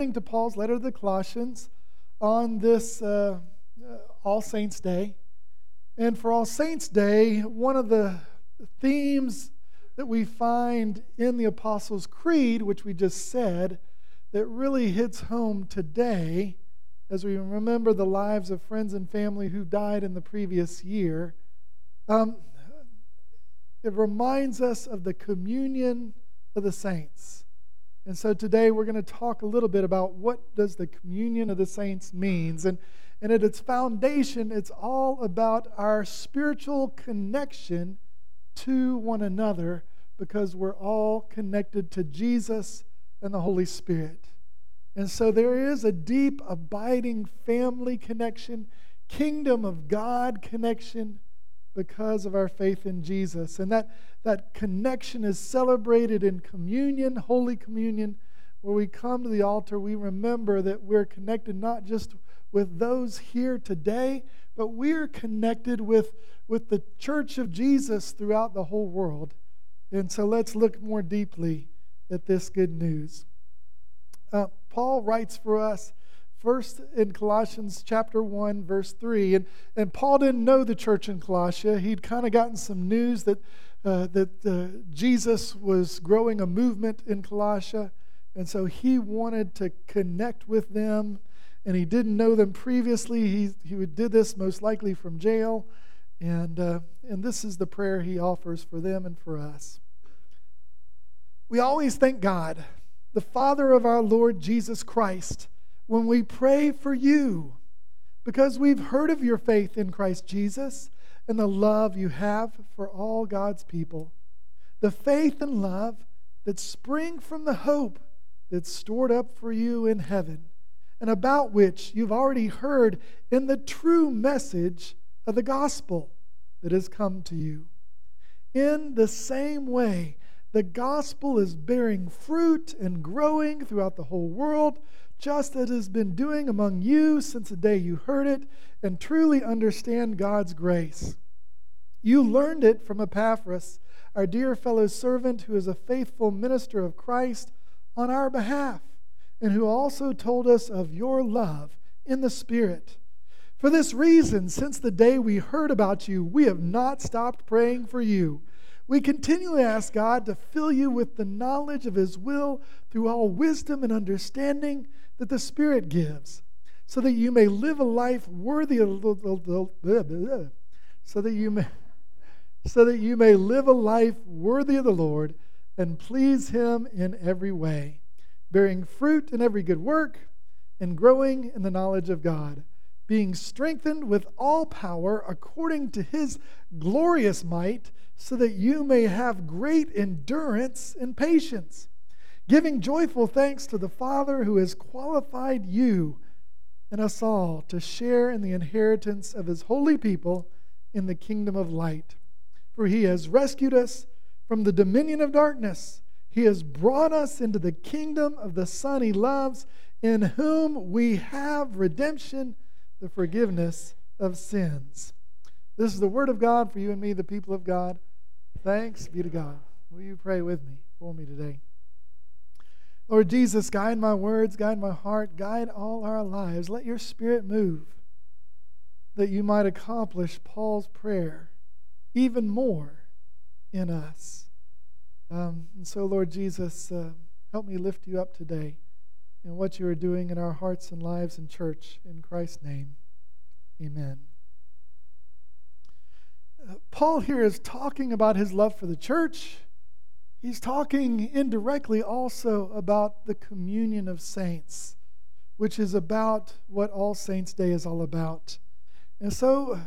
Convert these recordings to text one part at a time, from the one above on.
to Paul's letter to the Colossians on this uh, uh, All Saints' Day. And for All Saints' Day, one of the themes that we find in the Apostles' Creed, which we just said, that really hits home today as we remember the lives of friends and family who died in the previous year. Um, it reminds us of the communion of the saints. And so today we're going to talk a little bit about what does the communion of the saints means. And, and at its foundation, it's all about our spiritual connection to one another because we're all connected to Jesus and the Holy Spirit. And so there is a deep, abiding family connection, kingdom of God connection because of our faith in Jesus. And that, that connection is celebrated in communion, Holy Communion, where we come to the altar, we remember that we're connected not just with those here today, but we're connected with, with the church of Jesus throughout the whole world. And so let's look more deeply at this good news. Uh, Paul writes for us First in Colossians chapter 1, verse 3. And, and Paul didn't know the church in Colossia. He'd kind of gotten some news that, uh, that uh, Jesus was growing a movement in Colossia. And so he wanted to connect with them. And he didn't know them previously. He, he did this most likely from jail. And, uh, and this is the prayer he offers for them and for us. We always thank God, the Father of our Lord Jesus Christ when we pray for you because we've heard of your faith in Christ Jesus and the love you have for all God's people. The faith and love that spring from the hope that's stored up for you in heaven and about which you've already heard in the true message of the gospel that has come to you. In the same way, the gospel is bearing fruit and growing throughout the whole world just as it has been doing among you since the day you heard it and truly understand God's grace. You learned it from Epaphras, our dear fellow servant, who is a faithful minister of Christ on our behalf, and who also told us of your love in the Spirit. For this reason, since the day we heard about you, we have not stopped praying for you. We continually ask God to fill you with the knowledge of His will through all wisdom and understanding that the Spirit gives, so that you may live a life worthy of so that you may so that you may live a life worthy of the Lord and please him in every way, bearing fruit in every good work and growing in the knowledge of God, being strengthened with all power according to his glorious might, so that you may have great endurance and patience giving joyful thanks to the Father who has qualified you and us all to share in the inheritance of his holy people in the kingdom of light. For he has rescued us from the dominion of darkness. He has brought us into the kingdom of the Son he loves, in whom we have redemption, the forgiveness of sins. This is the word of God for you and me, the people of God. Thanks be to God. Will you pray with me for me today? Lord Jesus, guide my words, guide my heart, guide all our lives. Let your spirit move that you might accomplish Paul's prayer even more in us. Um, and so, Lord Jesus, uh, help me lift you up today in what you are doing in our hearts and lives in church. In Christ's name, amen. Uh, Paul here is talking about his love for the church He's talking indirectly also about the communion of saints, which is about what All Saints' Day is all about. And so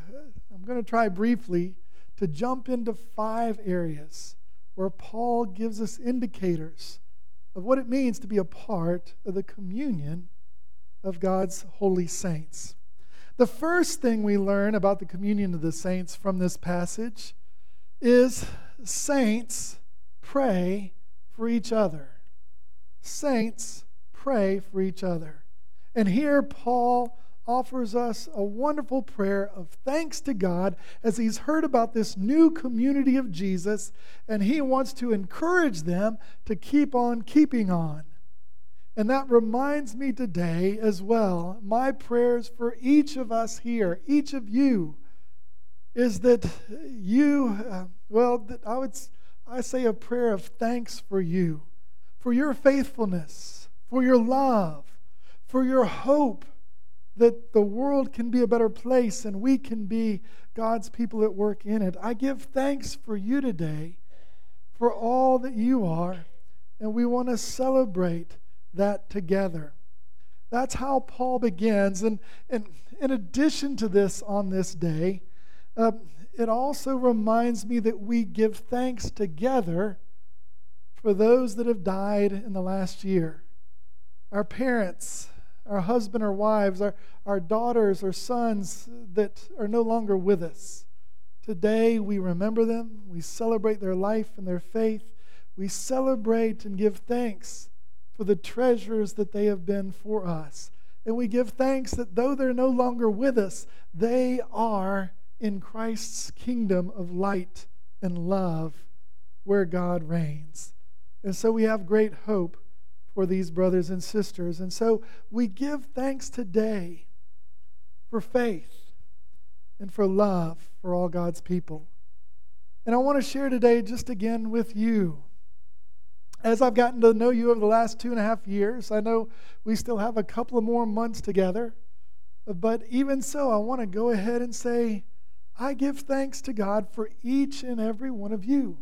I'm going to try briefly to jump into five areas where Paul gives us indicators of what it means to be a part of the communion of God's holy saints. The first thing we learn about the communion of the saints from this passage is saints pray for each other. Saints pray for each other. And here Paul offers us a wonderful prayer of thanks to God as he's heard about this new community of Jesus, and he wants to encourage them to keep on keeping on. And that reminds me today as well, my prayers for each of us here, each of you, is that you, uh, well, I would I say a prayer of thanks for you, for your faithfulness, for your love, for your hope that the world can be a better place and we can be God's people at work in it. I give thanks for you today, for all that you are, and we want to celebrate that together. That's how Paul begins. And, and in addition to this on this day, uh, it also reminds me that we give thanks together for those that have died in the last year. Our parents, our husband or wives, our, our daughters or sons that are no longer with us. Today we remember them, we celebrate their life and their faith, we celebrate and give thanks for the treasures that they have been for us. And we give thanks that though they're no longer with us, they are in Christ's kingdom of light and love where God reigns. And so we have great hope for these brothers and sisters. And so we give thanks today for faith and for love for all God's people. And I want to share today just again with you as I've gotten to know you over the last two and a half years, I know we still have a couple of more months together. But even so, I want to go ahead and say, I give thanks to God for each and every one of you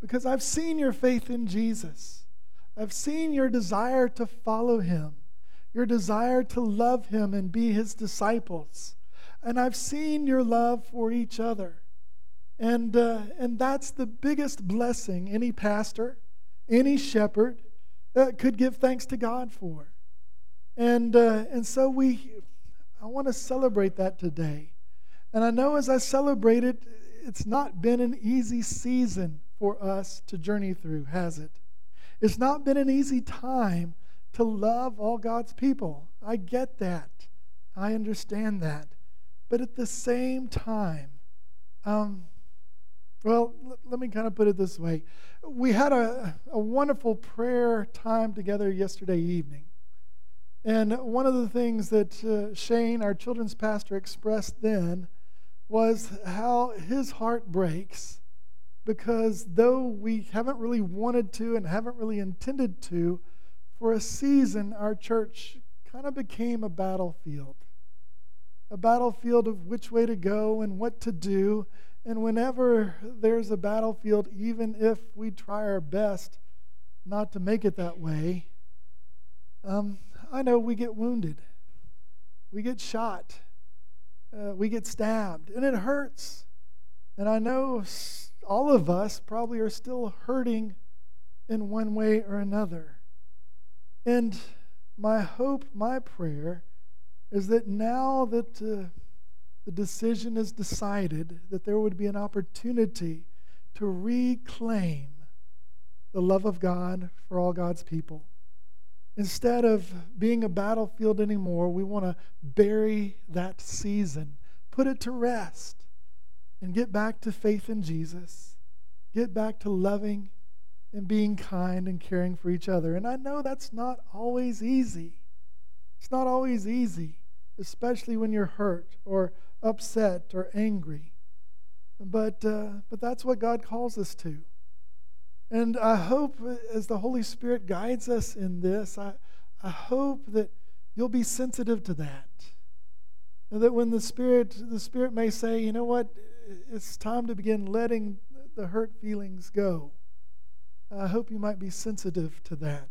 because I've seen your faith in Jesus. I've seen your desire to follow him, your desire to love him and be his disciples. And I've seen your love for each other. And, uh, and that's the biggest blessing any pastor, any shepherd uh, could give thanks to God for. And, uh, and so we, I want to celebrate that today. And I know as I celebrate it, it's not been an easy season for us to journey through, has it? It's not been an easy time to love all God's people. I get that. I understand that. But at the same time, um, well, l- let me kind of put it this way. We had a, a wonderful prayer time together yesterday evening. And one of the things that uh, Shane, our children's pastor, expressed then was how his heart breaks because though we haven't really wanted to and haven't really intended to, for a season, our church kind of became a battlefield. A battlefield of which way to go and what to do. And whenever there's a battlefield, even if we try our best not to make it that way, um, I know we get wounded, we get shot, uh, we get stabbed, and it hurts. And I know all of us probably are still hurting in one way or another. And my hope, my prayer, is that now that. Uh, the decision is decided that there would be an opportunity to reclaim the love of God for all God's people. Instead of being a battlefield anymore, we want to bury that season, put it to rest, and get back to faith in Jesus, get back to loving and being kind and caring for each other. And I know that's not always easy. It's not always easy, especially when you're hurt or upset or angry. But, uh, but that's what God calls us to. And I hope as the Holy Spirit guides us in this, I, I hope that you'll be sensitive to that. And that when the Spirit, the Spirit may say, you know what, it's time to begin letting the hurt feelings go. I hope you might be sensitive to that.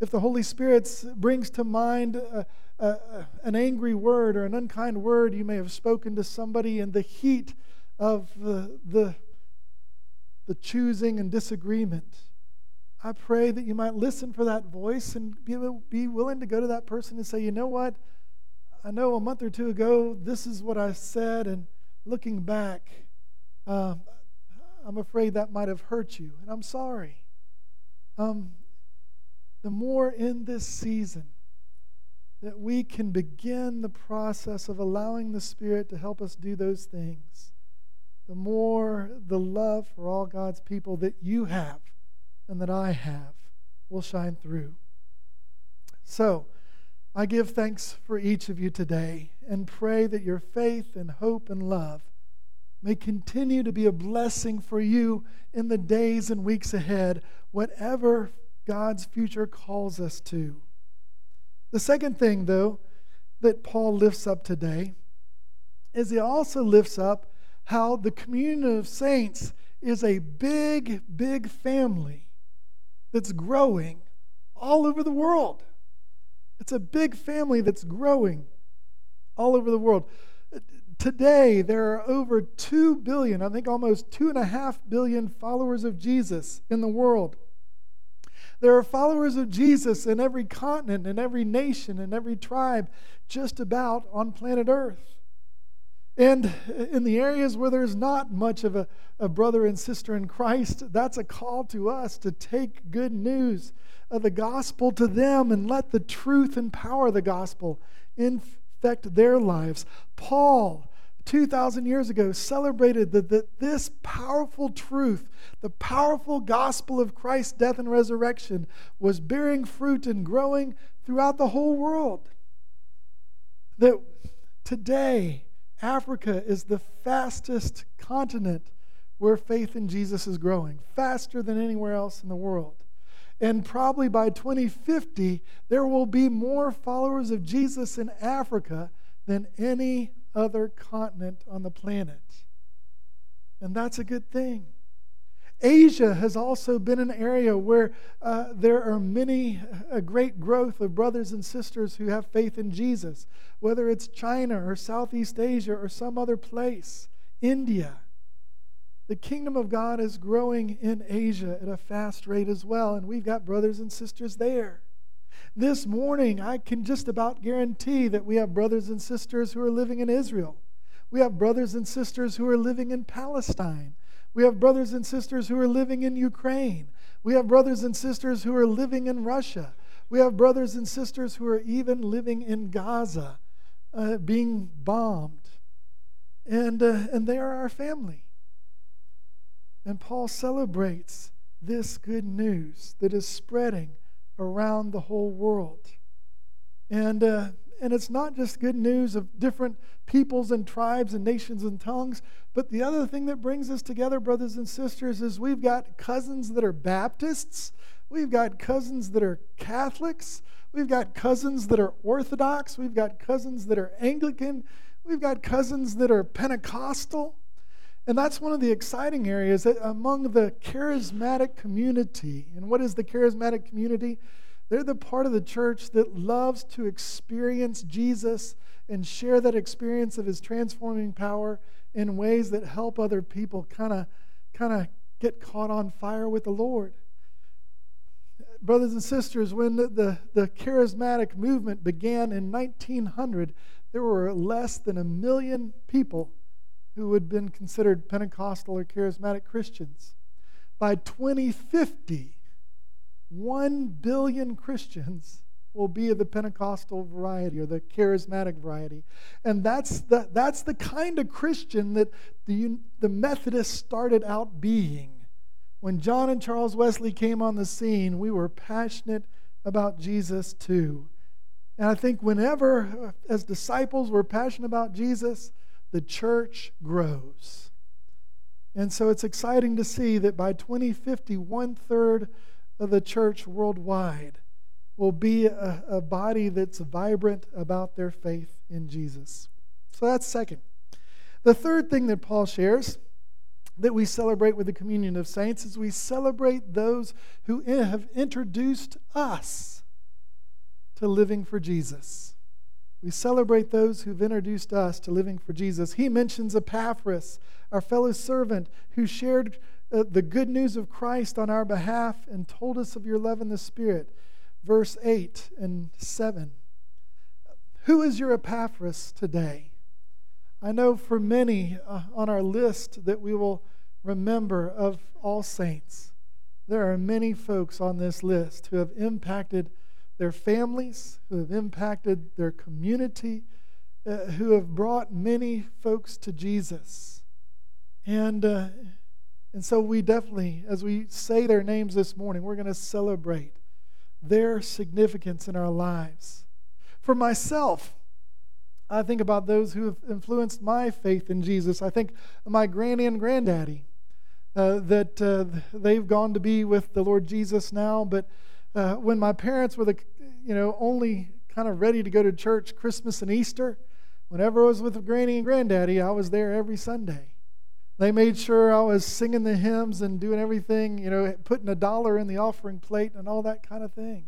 If the Holy Spirit brings to mind a, a, an angry word or an unkind word you may have spoken to somebody in the heat of the, the, the choosing and disagreement, I pray that you might listen for that voice and be, be willing to go to that person and say, you know what? I know a month or two ago this is what I said, and looking back, uh, I'm afraid that might have hurt you, and I'm sorry. Um, the more in this season that we can begin the process of allowing the Spirit to help us do those things, the more the love for all God's people that you have and that I have will shine through. So, I give thanks for each of you today and pray that your faith and hope and love may continue to be a blessing for you in the days and weeks ahead, whatever God's future calls us to. The second thing, though, that Paul lifts up today is he also lifts up how the communion of saints is a big, big family that's growing all over the world. It's a big family that's growing all over the world. Today, there are over 2 billion, I think almost 2.5 billion followers of Jesus in the world. There are followers of Jesus in every continent, in every nation, in every tribe, just about on planet Earth. And in the areas where there's not much of a, a brother and sister in Christ, that's a call to us to take good news of the gospel to them and let the truth and power of the gospel infect their lives. Paul, 2,000 years ago, celebrated that, that this powerful truth, the powerful gospel of Christ's death and resurrection, was bearing fruit and growing throughout the whole world. That today, Africa is the fastest continent where faith in Jesus is growing, faster than anywhere else in the world. And probably by 2050, there will be more followers of Jesus in Africa than any other continent on the planet. And that's a good thing. Asia has also been an area where uh, there are many, a great growth of brothers and sisters who have faith in Jesus, whether it's China or Southeast Asia or some other place, India. The kingdom of God is growing in Asia at a fast rate as well, and we've got brothers and sisters there. This morning, I can just about guarantee that we have brothers and sisters who are living in Israel. We have brothers and sisters who are living in Palestine. We have brothers and sisters who are living in Ukraine. We have brothers and sisters who are living in Russia. We have brothers and sisters who are even living in Gaza, uh, being bombed. And, uh, and they are our family. And Paul celebrates this good news that is spreading around the whole world. And, uh, and it's not just good news of different peoples and tribes and nations and tongues, but the other thing that brings us together, brothers and sisters, is we've got cousins that are Baptists, we've got cousins that are Catholics, we've got cousins that are Orthodox, we've got cousins that are Anglican, we've got cousins that are Pentecostal. And that's one of the exciting areas that among the charismatic community. And what is the charismatic community? They're the part of the church that loves to experience Jesus and share that experience of his transforming power in ways that help other people kind of kind of get caught on fire with the Lord. Brothers and sisters, when the, the, the charismatic movement began in 1900, there were less than a million people who had been considered Pentecostal or charismatic Christians. By 2050, 1 billion Christians will be of the Pentecostal variety or the charismatic variety. And that's the, that's the kind of Christian that the, the Methodists started out being. When John and Charles Wesley came on the scene, we were passionate about Jesus too. And I think whenever, uh, as disciples, we're passionate about Jesus, the church grows. And so it's exciting to see that by 2050, one third of the church worldwide will be a, a, body that's vibrant about their faith in Jesus. So that's second. The third thing that Paul shares that we celebrate with the communion of saints is we celebrate those who have introduced us to living for Jesus. We celebrate those who've introduced us to living for Jesus. He mentions Epaphras, our fellow servant, who shared uh, the good news of Christ on our behalf and told us of your love in the Spirit. Verse 8 and 7. Who is your Epaphras today? I know for many uh, on our list that we will remember of all saints, there are many folks on this list who have impacted their families, who have impacted their community, uh, who have brought many folks to Jesus. And, uh, and so we definitely, as we say their names this morning, we're going to celebrate their significance in our lives. For myself, I think about those who have influenced my faith in Jesus. I think my granny and granddaddy, uh, that uh, they've gone to be with the Lord Jesus now. But uh, when my parents were the, you know, only kind of ready to go to church Christmas and Easter, whenever I was with granny and granddaddy, I was there every Sunday. They made sure I was singing the hymns and doing everything, you know, putting a dollar in the offering plate and all that kind of thing.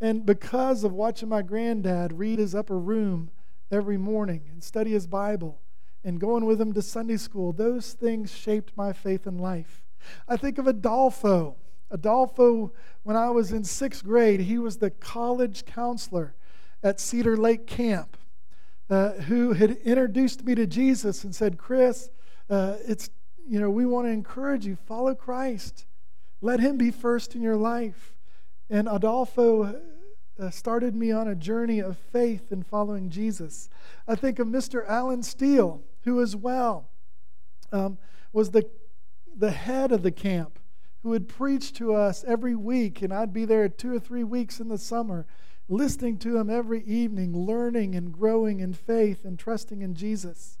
And because of watching my granddad read his upper room every morning and study his Bible and going with him to Sunday school. Those things shaped my faith in life. I think of Adolfo. Adolfo, when I was in sixth grade, he was the college counselor at Cedar Lake Camp uh, who had introduced me to Jesus and said, Chris, uh, it's, you know, we want to encourage you, follow Christ. Let him be first in your life. And Adolfo uh, started me on a journey of faith in following Jesus. I think of Mr. Alan Steele, who as well um, was the, the head of the camp, who would preach to us every week, and I'd be there two or three weeks in the summer, listening to him every evening, learning and growing in faith and trusting in Jesus.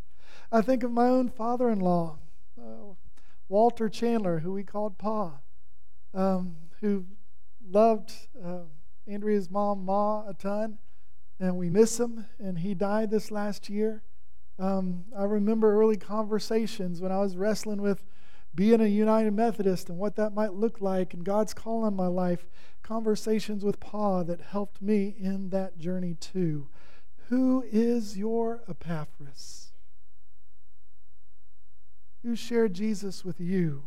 I think of my own father in law, uh, Walter Chandler, who we called Pa, um, who loved. Uh, Andrea's mom, Ma, a ton, and we miss him. And he died this last year. Um, I remember early conversations when I was wrestling with being a United Methodist and what that might look like and God's call on my life. Conversations with Pa that helped me in that journey too. Who is your Epaphras? Who shared Jesus with you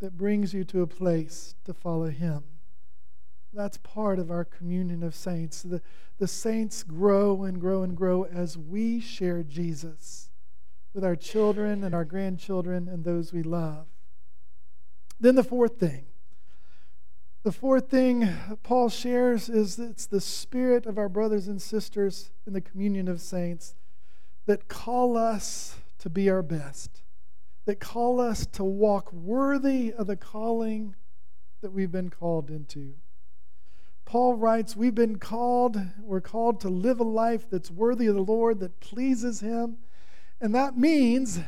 that brings you to a place to follow him? That's part of our communion of saints. The, the saints grow and grow and grow as we share Jesus with our children and our grandchildren and those we love. Then the fourth thing. The fourth thing Paul shares is it's the spirit of our brothers and sisters in the communion of saints that call us to be our best, that call us to walk worthy of the calling that we've been called into. Paul writes, We've been called, we're called to live a life that's worthy of the Lord, that pleases Him. And that means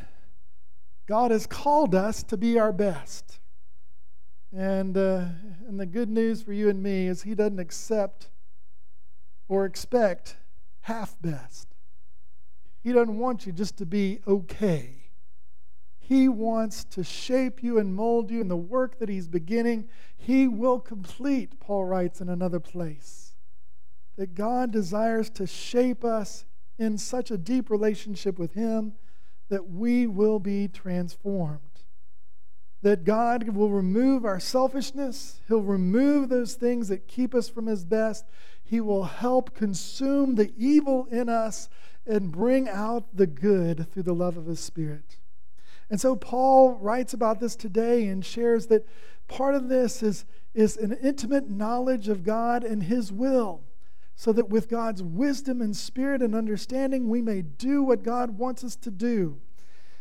God has called us to be our best. And, uh, and the good news for you and me is He doesn't accept or expect half best. He doesn't want you just to be okay. He wants to shape you and mold you in the work that He's beginning. He will complete, Paul writes in another place. That God desires to shape us in such a deep relationship with Him that we will be transformed. That God will remove our selfishness, He'll remove those things that keep us from His best. He will help consume the evil in us and bring out the good through the love of His Spirit. And so Paul writes about this today and shares that part of this is, is an intimate knowledge of God and His will, so that with God's wisdom and spirit and understanding, we may do what God wants us to do.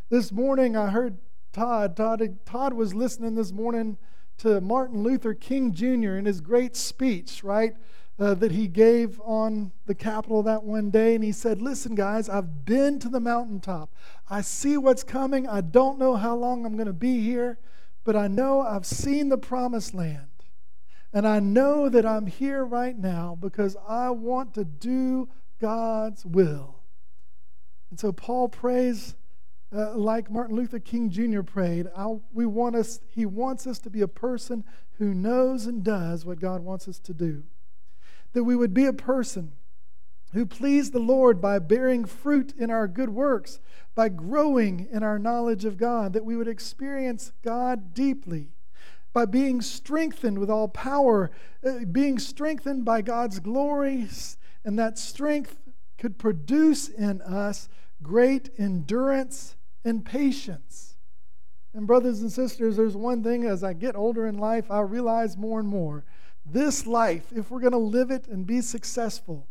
This morning, I heard Todd. Todd, Todd was listening this morning to Martin Luther King Jr. in his great speech, right? uh, that he gave on the Capitol that one day. And he said, Listen, guys, I've been to the mountaintop. I see what's coming. I don't know how long I'm going to be here, but I know I've seen the promised land. And I know that I'm here right now because I want to do God's will. And so Paul prays uh, like Martin Luther King Jr. prayed. I, we want us, he wants us to be a person who knows and does what God wants us to do that we would be a person who please the Lord by bearing fruit in our good works, by growing in our knowledge of God, that we would experience God deeply, by being strengthened with all power, uh, being strengthened by God's glory, and that strength could produce in us great endurance and patience. And, brothers and sisters, there's one thing as I get older in life, I realize more and more this life, if we're going to live it and be successful,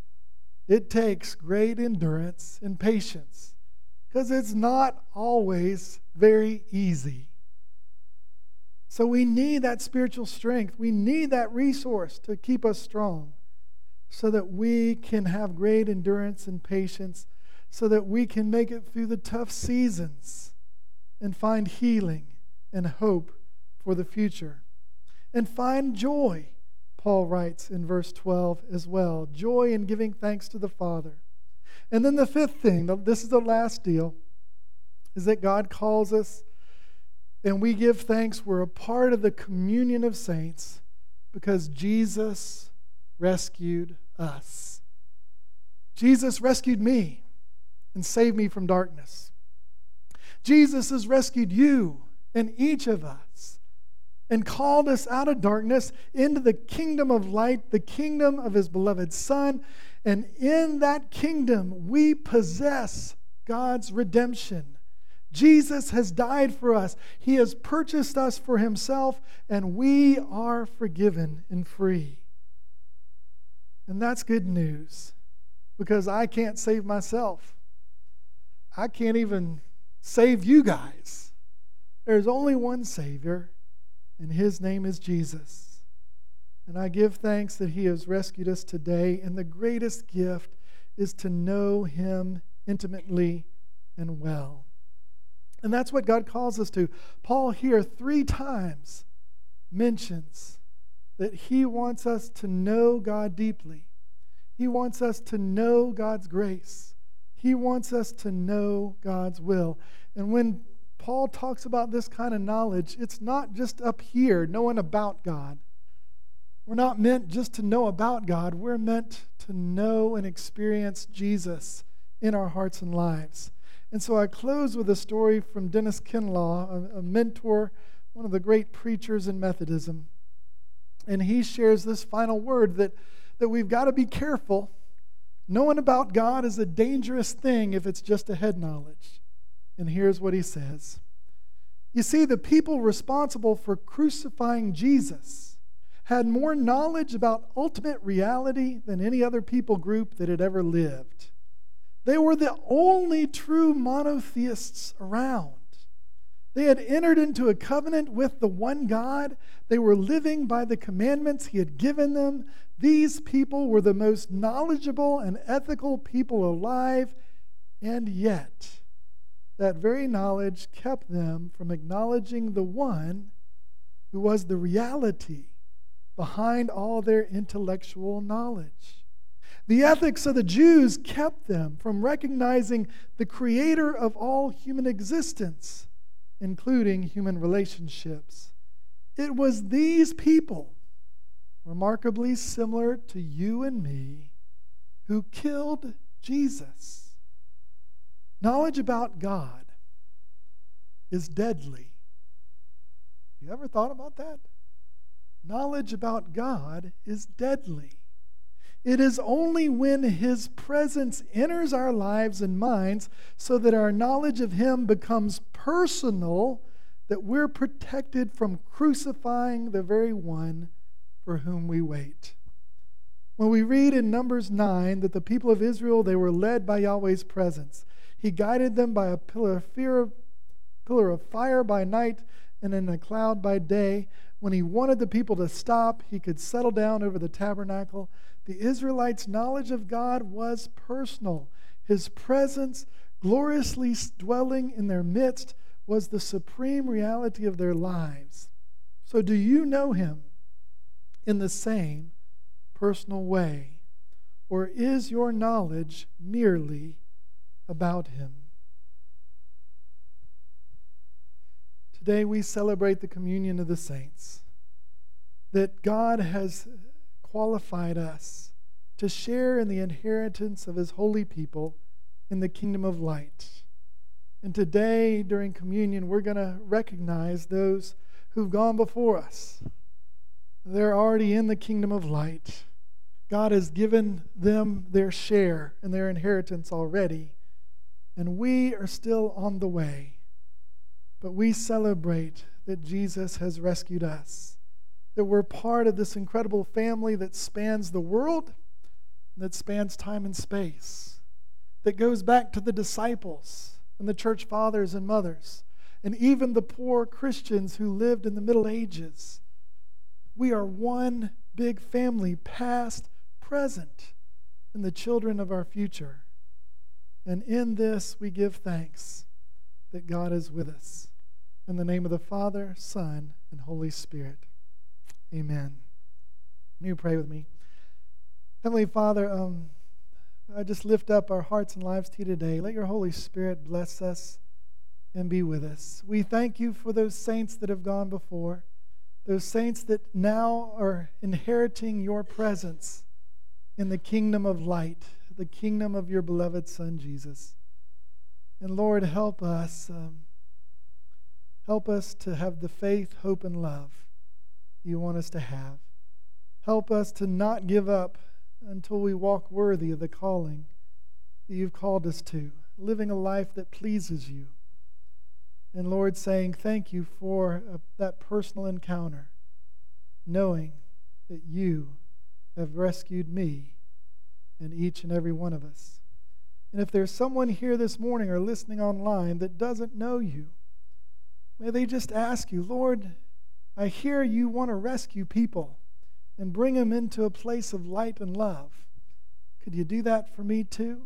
it takes great endurance and patience because it's not always very easy. So we need that spiritual strength. We need that resource to keep us strong so that we can have great endurance and patience, so that we can make it through the tough seasons and find healing and hope for the future. And find joy, Paul writes in verse 12 as well joy in giving thanks to the Father. And then the fifth thing, this is the last deal, is that God calls us and we give thanks. We're a part of the communion of saints because Jesus rescued us. Jesus rescued me and saved me from darkness. Jesus has rescued you and each of us and called us out of darkness into the kingdom of light, the kingdom of his beloved Son. And in that kingdom, we possess God's redemption. Jesus has died for us. He has purchased us for himself, and we are forgiven and free. And that's good news because I can't save myself. I can't even save you guys. There's only one Savior, and his name is Jesus. And I give thanks that he has rescued us today. And the greatest gift is to know him intimately and well. And that's what God calls us to. Paul here three times mentions that He wants us to know God deeply. He wants us to know God's grace. He wants us to know God's will. And when Paul talks about this kind of knowledge, it's not just up here, knowing about God. We're not meant just to know about God, we're meant to know and experience Jesus in our hearts and lives. And so I close with a story from Dennis Kinlaw, a, a mentor, one of the great preachers in Methodism. And he shares this final word that, that we've got to be careful. Knowing about God is a dangerous thing if it's just a head knowledge. And here's what he says You see, the people responsible for crucifying Jesus had more knowledge about ultimate reality than any other people group that had ever lived. They were the only true monotheists around. They had entered into a covenant with the one God. They were living by the commandments He had given them. These people were the most knowledgeable and ethical people alive, and yet, that very knowledge kept them from acknowledging the one who was the reality behind all their intellectual knowledge. The ethics of the Jews kept them from recognizing the creator of all human existence including human relationships. It was these people, remarkably similar to you and me, who killed Jesus. Knowledge about God is deadly. You ever thought about that? Knowledge about God is deadly. It is only when His presence enters our lives and minds so that our knowledge of Him becomes personal that we're protected from crucifying the very one for whom we wait. When we read in Numbers 9 that the people of Israel they were led by Yahweh's presence, he guided them by a pillar of fear, pillar of fire by night and in a cloud by day. When he wanted the people to stop, he could settle down over the tabernacle the Israelites' knowledge of God was personal. His presence, gloriously dwelling in their midst, was the supreme reality of their lives. So, do you know him in the same personal way? Or is your knowledge merely about him? Today we celebrate the communion of the saints. That God has qualified us to share in the inheritance of his holy people in the kingdom of light. And today, during communion, we're going to recognize those who've gone before us. They're already in the kingdom of light. God has given them their share and their inheritance already. And we are still on the way. But we celebrate that Jesus has rescued us that we're part of this incredible family that spans the world, that spans time and space, that goes back to the disciples and the church fathers and mothers, and even the poor Christians who lived in the Middle Ages. We are one big family, past, present, and the children of our future. And in this we give thanks that God is with us. In the name of the Father, Son, and Holy Spirit. Amen. You pray with me. Heavenly Father, um, I just lift up our hearts and lives to you today. Let your Holy Spirit bless us and be with us. We thank you for those saints that have gone before, those saints that now are inheriting your presence in the kingdom of light, the kingdom of your beloved Son, Jesus. And Lord, help us. Um, help us to have the faith, hope, and love you want us to have. Help us to not give up until we walk worthy of the calling that you've called us to, living a life that pleases you. And Lord, saying thank you for uh, that personal encounter, knowing that you have rescued me and each and every one of us. And if there's someone here this morning or listening online that doesn't know you, may they just ask you, Lord, I hear you want to rescue people and bring them into a place of light and love. Could you do that for me too?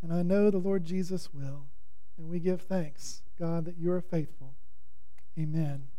And I know the Lord Jesus will. And we give thanks, God, that you are faithful. Amen.